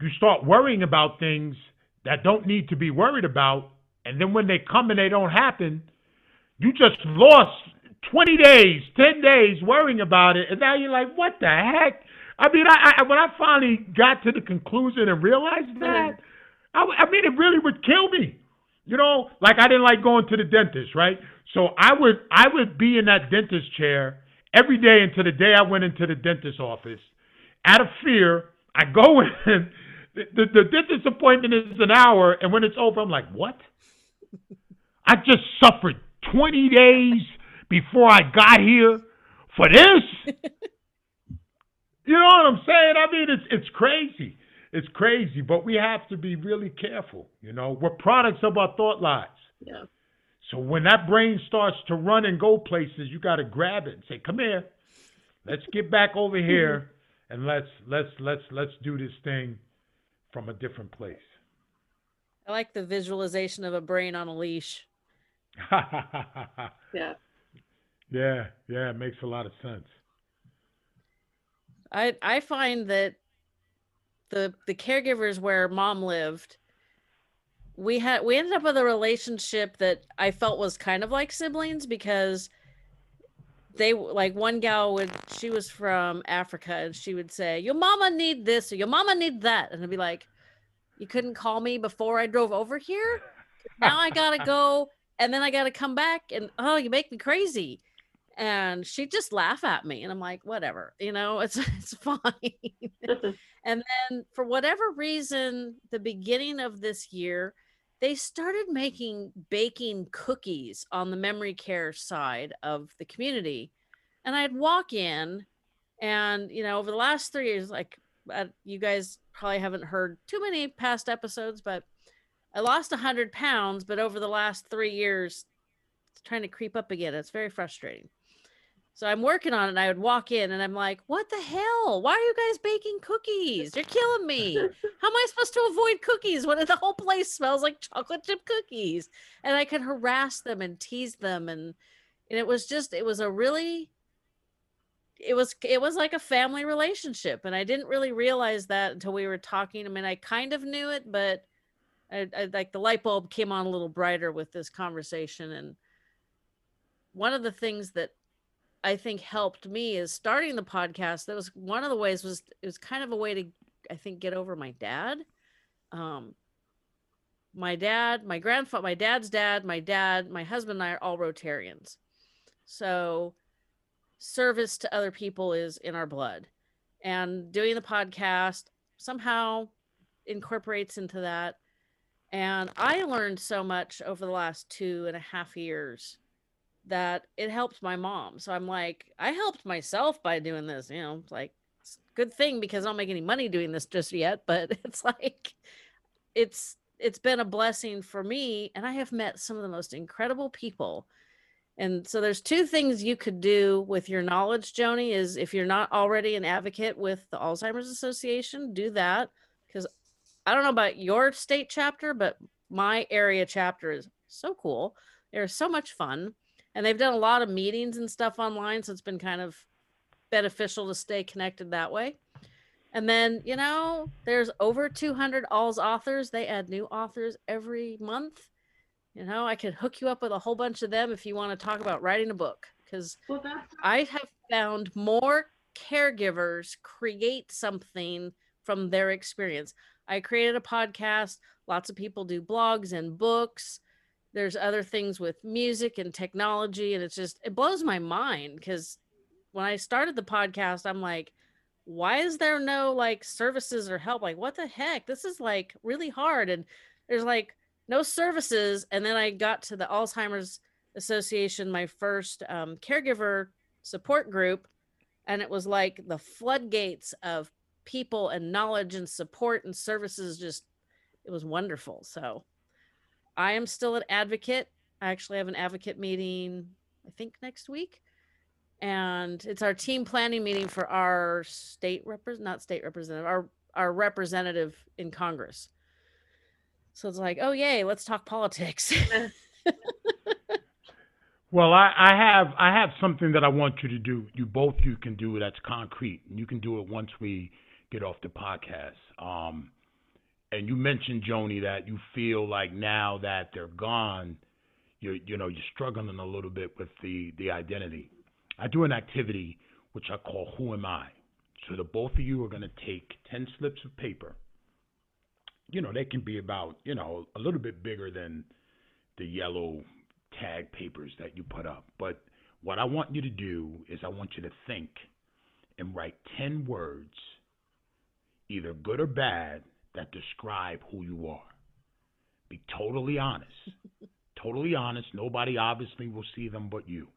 You start worrying about things that don't need to be worried about, and then when they come and they don't happen, you just lost 20 days, 10 days worrying about it, and now you're like, what the heck? I mean, I, I when I finally got to the conclusion and realized that, I, I mean, it really would kill me. You know, like I didn't like going to the dentist, right? So I would I would be in that dentist chair every day until the day I went into the dentist office. Out of fear, I go in. The, the, the dentist appointment is an hour, and when it's over, I'm like, what? I just suffered 20 days before I got here for this. you know what I'm saying? I mean, it's it's crazy. It's crazy, but we have to be really careful. You know, we're products of our thought lives. Yeah. So when that brain starts to run and go places, you got to grab it and say, "Come here, let's get back over here, mm-hmm. and let's let's let's let's do this thing from a different place." I like the visualization of a brain on a leash. Yeah. yeah, yeah, it makes a lot of sense. I I find that the the caregivers where mom lived, we had we ended up with a relationship that I felt was kind of like siblings because they like one gal would she was from Africa and she would say your mama need this or your mama need that and I'd be like you couldn't call me before I drove over here? Now I gotta go and then I gotta come back and oh you make me crazy. And she'd just laugh at me and I'm like whatever you know it's it's fine. And then for whatever reason the beginning of this year they started making baking cookies on the memory care side of the community and i'd walk in and you know over the last three years like uh, you guys probably haven't heard too many past episodes but i lost 100 pounds but over the last three years it's trying to creep up again. It's very frustrating so I'm working on it and I would walk in and I'm like, what the hell? Why are you guys baking cookies? You're killing me. How am I supposed to avoid cookies when the whole place smells like chocolate chip cookies? And I could harass them and tease them and and it was just it was a really it was it was like a family relationship and I didn't really realize that until we were talking. I mean, I kind of knew it, but I, I like the light bulb came on a little brighter with this conversation and one of the things that I think helped me is starting the podcast. That was one of the ways was it was kind of a way to I think get over my dad. Um my dad, my grandfather, my dad's dad, my dad, my husband and I are all Rotarians. So service to other people is in our blood. And doing the podcast somehow incorporates into that. And I learned so much over the last two and a half years that it helped my mom. So I'm like, I helped myself by doing this. You know, like good thing because I don't make any money doing this just yet, but it's like it's it's been a blessing for me and I have met some of the most incredible people. And so there's two things you could do with your knowledge, Joni, is if you're not already an advocate with the Alzheimer's Association, do that because I don't know about your state chapter, but my area chapter is so cool. They're so much fun and they've done a lot of meetings and stuff online so it's been kind of beneficial to stay connected that way. And then you know there's over 200 AlzAuthors. They add new authors every month. You know i could hook you up with a whole bunch of them if you want to talk about writing a book because well, i have found more caregivers create something from their experience. I created a podcast. Lots of people do blogs and books there's other things with music and technology and it's just it blows my mind because when i started the podcast i'm like why is there no like services or help? Like what the heck? This is like really hard and there's like no services and then i got to the alzheimer's association my first um, caregiver support group and it was like the floodgates of people and knowledge and support and services just it was wonderful so I am still an advocate. I actually have an advocate meeting, I think next week. And it's our team planning meeting for our state representative, not state representative, our our representative in Congress. So it's like, oh yay, let's talk politics. Well, I, I have I have something that I want you to do. You both you can do that's concrete, and you can do it once we get off the podcast. Um, and you mentioned Joni that you feel like now that they're gone, you you know you're struggling a little bit with the the identity. I do an activity which I call Who Am I. So the both of you are going to take ten slips of paper. You know they can be about you know a little bit bigger than the yellow tag papers that you put up. But what I want you to do is I want you to think and write ten words either good or bad, that describe who you are. Be totally honest. totally honest. Nobody obviously will see them but you.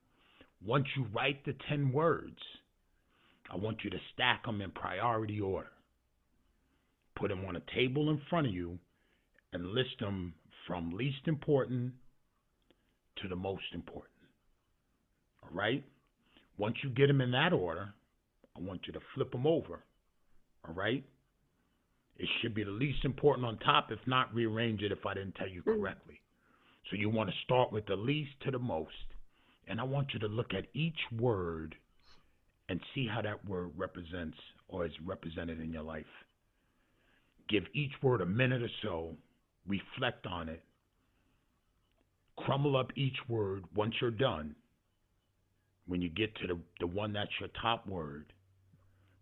Once you write the 10 words, I want you to stack them in priority order. Put them on a table in front of you and list them from least important to the most important. All right? Once you get them in that order, I want you to flip them over. All right? It should be the least important on top. If not, rearrange it if I didn't tell you mm. correctly. So you want to start with the least to the most. And I want you to look at each word and see how that word represents or is represented in your life. Give each word a minute or so, reflect on it, crumble up each word once you're done. When you get to the, the one that's your top word,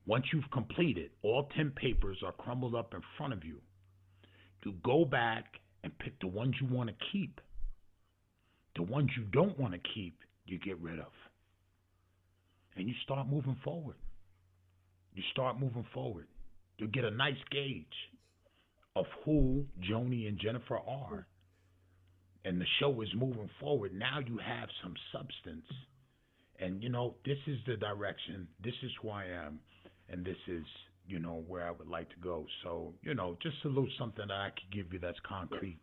once you've completed, all 10 papers are crumbled up in front of you. You go back and pick the ones you want to keep. The ones you don't want to keep, you get rid of. And you start moving forward. You start moving forward. You get a nice gauge of who Joni and Jennifer are. And the show is moving forward. Now you have some substance. And, you know, this is the direction. This is who I am and this is you know where I would like to go. So you know, just a little something that I could give you that's concrete,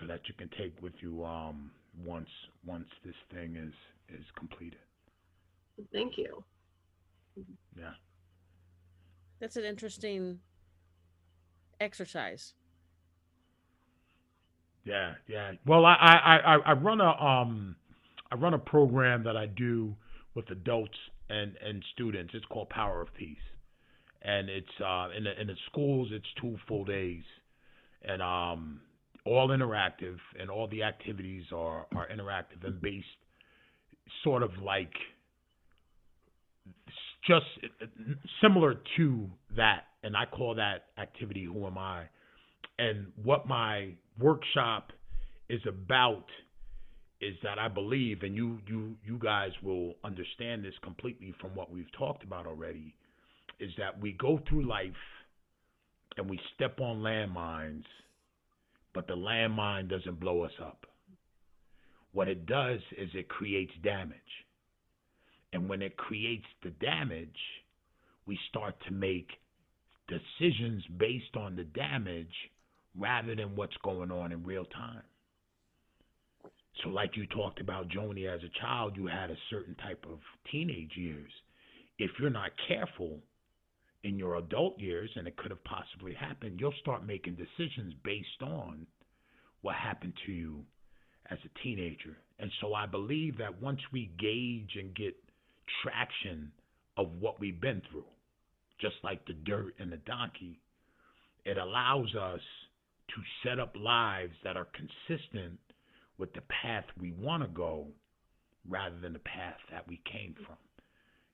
so that you can take with you um, once once this thing is is completed. Thank you. Yeah. That's an interesting exercise. Yeah, yeah. Well, I I I, I run a um I run a program that I do with adults and and students. It's called Power of Peace, and it's uh, in the in the schools. It's two full days, and um, all interactive, and all the activities are are interactive and based, sort of like just similar to that, and I call that activity "Who Am I," and what my workshop is about is that I believe, and you you you guys will understand this completely from what we've talked about already, is that we go through life and we step on landmines, but the landmine doesn't blow us up. What it does is it creates damage. And when it creates the damage, we start to make decisions based on the damage rather than what's going on in real time. So, like you talked about, Joni, as a child, you had a certain type of teenage years. If you're not careful in your adult years, and it could have possibly happened, you'll start making decisions based on what happened to you as a teenager. And so, I believe that once we gauge and get traction of what we've been through, just like the dirt and the donkey, it allows us to set up lives that are consistent with the path we want to go rather than the path that we came from.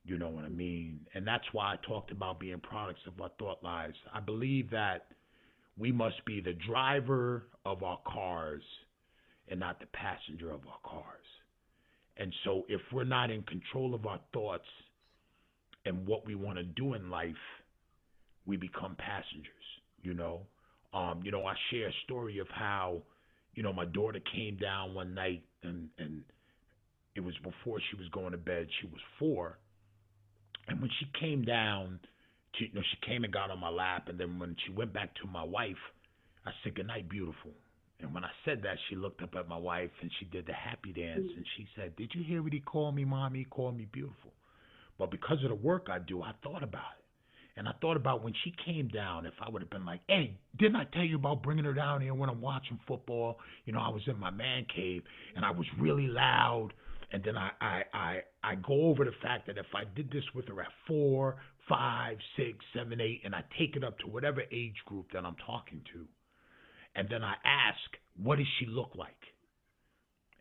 You know what I mean? And that's why I talked about being products of our thought lives. I believe that we must be the driver of our cars and not the passenger of our cars. And so if we're not in control of our thoughts and what we want to do in life, we become passengers, you know. Um, you know, I share a story of how you know, my daughter came down one night and and it was before she was going to bed. She was four, and when she came down, she, you know, she came and got on my lap, and then when she went back to my wife, I said, "Good night, beautiful." And when I said that, she looked up at my wife and she did the happy dance, and she said, "Did you hear what he called me, mommy? He called me beautiful." But because of the work I do, I thought about it. And I thought about when she came down, if I would have been like, hey, didn't I tell you about bringing her down here when I'm watching football? You know, I was in my man cave and I was really loud. And then I, I, I, I go over the fact that if I did this with her at four, five, six, seven, eight, and I take it up to whatever age group that I'm talking to, and then I ask, what does she look like?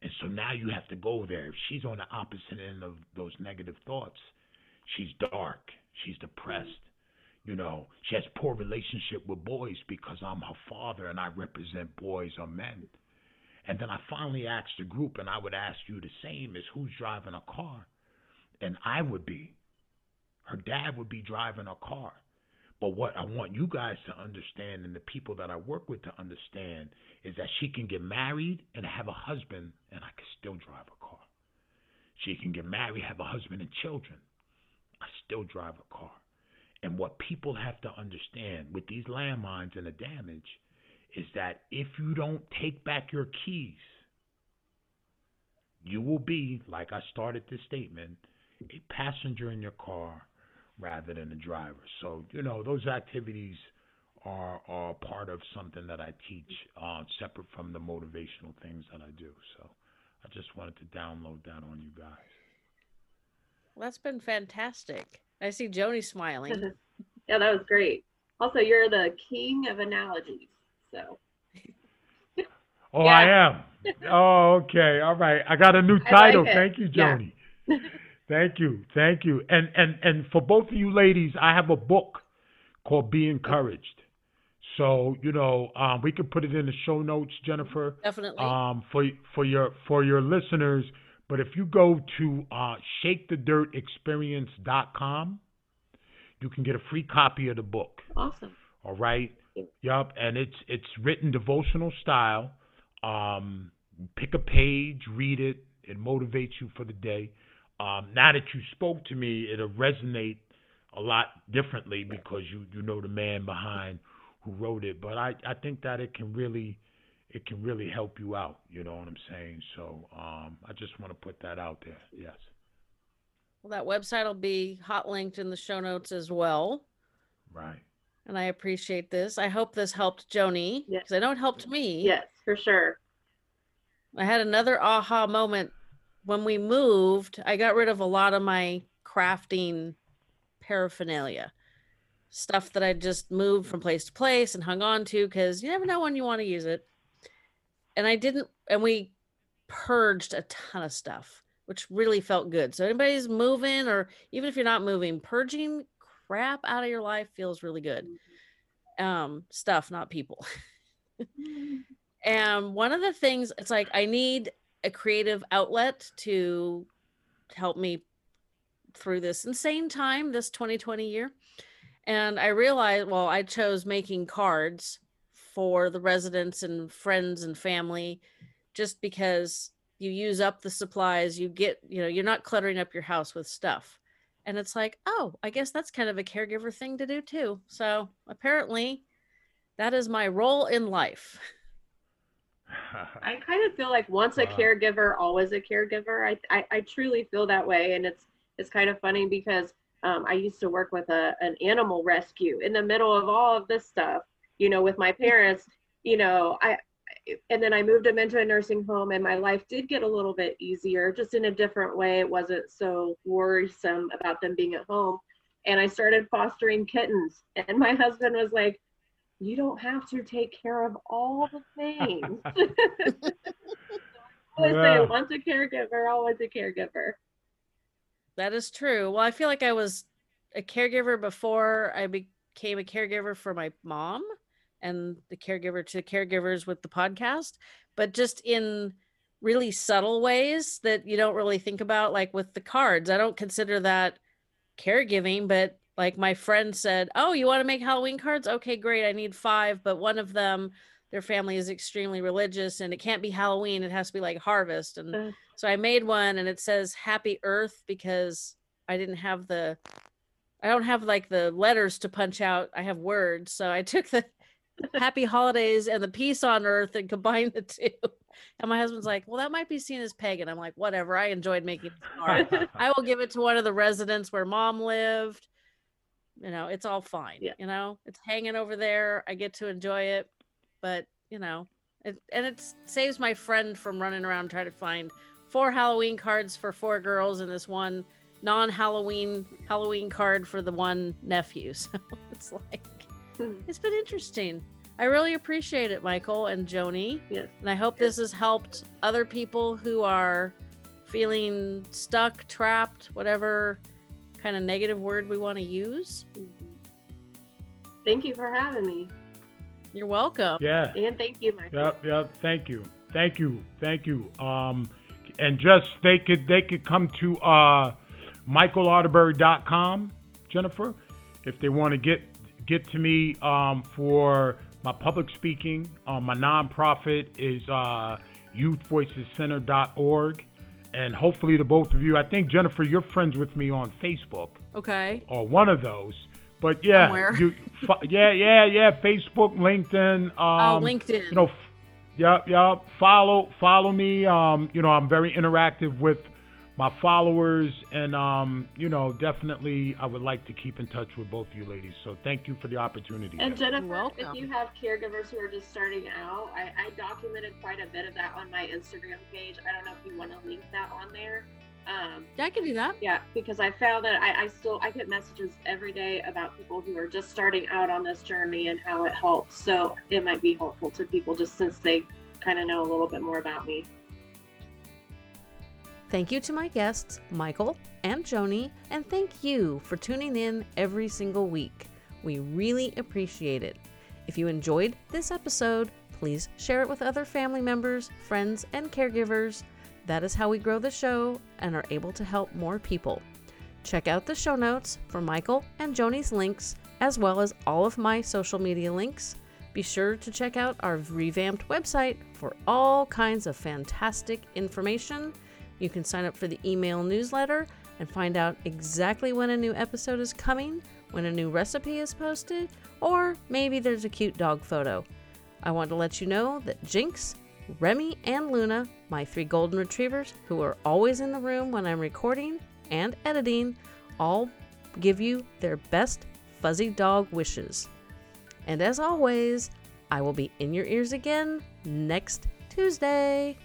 And so now you have to go there. If she's on the opposite end of those negative thoughts, she's dark, she's depressed, you know, she has poor relationship with boys because I'm her father and I represent boys or men. And then I finally asked the group, and I would ask you the same: is who's driving a car? And I would be. Her dad would be driving a car. But what I want you guys to understand and the people that I work with to understand is that she can get married and have a husband and I can still drive a car. She can get married, have a husband and children. I still drive a car. And what people have to understand with these landmines and the damage is that if you don't take back your keys, you will be, like I started this statement, a passenger in your car rather than a driver. So, you know, those activities are are part of something that I teach, uh, separate from the motivational things that I do. So, I just wanted to download that on you guys. That's been fantastic. I see Joni smiling. yeah, that was great. Also, you're the king of analogies. So. oh, yeah. I am. Oh, okay. All right. I got a new title. Like Thank you, Joni. Yeah. Thank you, thank you. And and and for both of you ladies, I have a book called Be Encouraged. So you know, um, we can put it in the show notes, Jennifer. Definitely. Um, for for your for your listeners, but if you go to uh, ShakeTheDirtExperience.com, you can get a free copy of the book. Awesome. All right. Yep, and it's it's written devotional style. Um, pick a page, read it. It motivates you for the day. Um, now that you spoke to me, it'll resonate a lot differently because you you know the man behind who wrote it. But I I think that it can really it can really help you out. You know what I'm saying? So um, I just want to put that out there. Yes. Well, that website will be hot linked in the show notes as well. Right. And I appreciate this. I hope this helped Joni because yes. I know it helped me. Yes, for sure. I had another aha moment when we moved, I got rid of a lot of my crafting paraphernalia, stuff that I just moved from place to place and hung on to because you never know when you want to use it. And I didn't, and we purged a ton of stuff, which really felt good. So, anybody's moving, or even if you're not moving, purging crap out of your life feels really good. Um, stuff, not people. and one of the things, it's like I need a creative outlet to help me through this insane time this 2020 year and i realized well i chose making cards for the residents and friends and family just because you use up the supplies you get you know you're not cluttering up your house with stuff and it's like oh i guess that's kind of a caregiver thing to do too so apparently that is my role in life I kind of feel like once a caregiver, always a caregiver. I, I, I truly feel that way, and it's it's kind of funny because um, I used to work with a an animal rescue in the middle of all of this stuff. You know, with my parents. You know, I and then I moved them into a nursing home, and my life did get a little bit easier, just in a different way. It wasn't so worrisome about them being at home, and I started fostering kittens. And my husband was like, you don't have to take care of all the things. I always yeah. say once a caregiver, always a caregiver. That is true. Well, I feel like I was a caregiver before I became a caregiver for my mom and the caregiver to caregivers with the podcast, but just in really subtle ways that you don't really think about, like with the cards. I don't consider that caregiving, but like my friend said, "Oh, you want to make Halloween cards? Okay, great. I need 5, but one of them their family is extremely religious and it can't be Halloween, it has to be like harvest." And uh. so I made one and it says Happy Earth because I didn't have the I don't have like the letters to punch out. I have words. So I took the happy holidays and the peace on earth and combine the two. And my husband's like, well, that might be seen as pagan. I'm like, whatever. I enjoyed making art. I will give it to one of the residents where mom lived you know it's all fine yeah. you know it's hanging over there i get to enjoy it but you know it, and it saves my friend from running around trying to find four halloween cards for four girls and this one non-halloween halloween card for the one nephew so it's like. It's been interesting i really appreciate it michael and joni yes. and i hope this has helped other people who are feeling stuck trapped whatever kind of negative word we want to use. Thank you for having me. You're welcome. Yeah. And thank you, Michael. Yep, yep. Thank you. Thank you. Thank you. Um, and just they could they could come to uh, michaelarterberry.com, Jennifer, if they want to get get to me um, for my public speaking. Um, my nonprofit is uh, youthvoicescenter.org. And hopefully, the both of you, I think, Jennifer, you're friends with me on Facebook Okay. or one of those. But yeah, you, yeah, yeah, yeah. Facebook, LinkedIn. Um, oh, LinkedIn. You know, f- yep, yep. Follow, follow me. Um, you know, I'm very interactive with my followers, and um, you know, definitely, I would like to keep in touch with both of you ladies. So thank you for the opportunity. And Jennifer, welcome. if you have caregivers who are just starting out, I, I documented quite a bit of that on my Instagram page. I don't know if you want to link that on there. Um, yeah, I can do that. yeah, because I found that I, I still I get messages every day about people who are just starting out on this journey and how it helps. So it might be helpful to people just since they kind of know a little bit more about me. Thank you to my guests, Michael and Joni, and thank you for tuning in every single week. We really appreciate it. If you enjoyed this episode, please share it with other family members, friends, and caregivers. That is how we grow the show and are able to help more people. Check out the show notes for Michael and Joni's links, as well as all of my social media links. Be sure to check out our revamped website for all kinds of fantastic information. You can sign up for the email newsletter and find out exactly when a new episode is coming, when a new recipe is posted, or maybe there's a cute dog photo. I want to let you know that Jinx, Remy, and Luna, my three golden retrievers who are always in the room when I'm recording and editing, all give you their best fuzzy dog wishes. And as always, I will be in your ears again next Tuesday.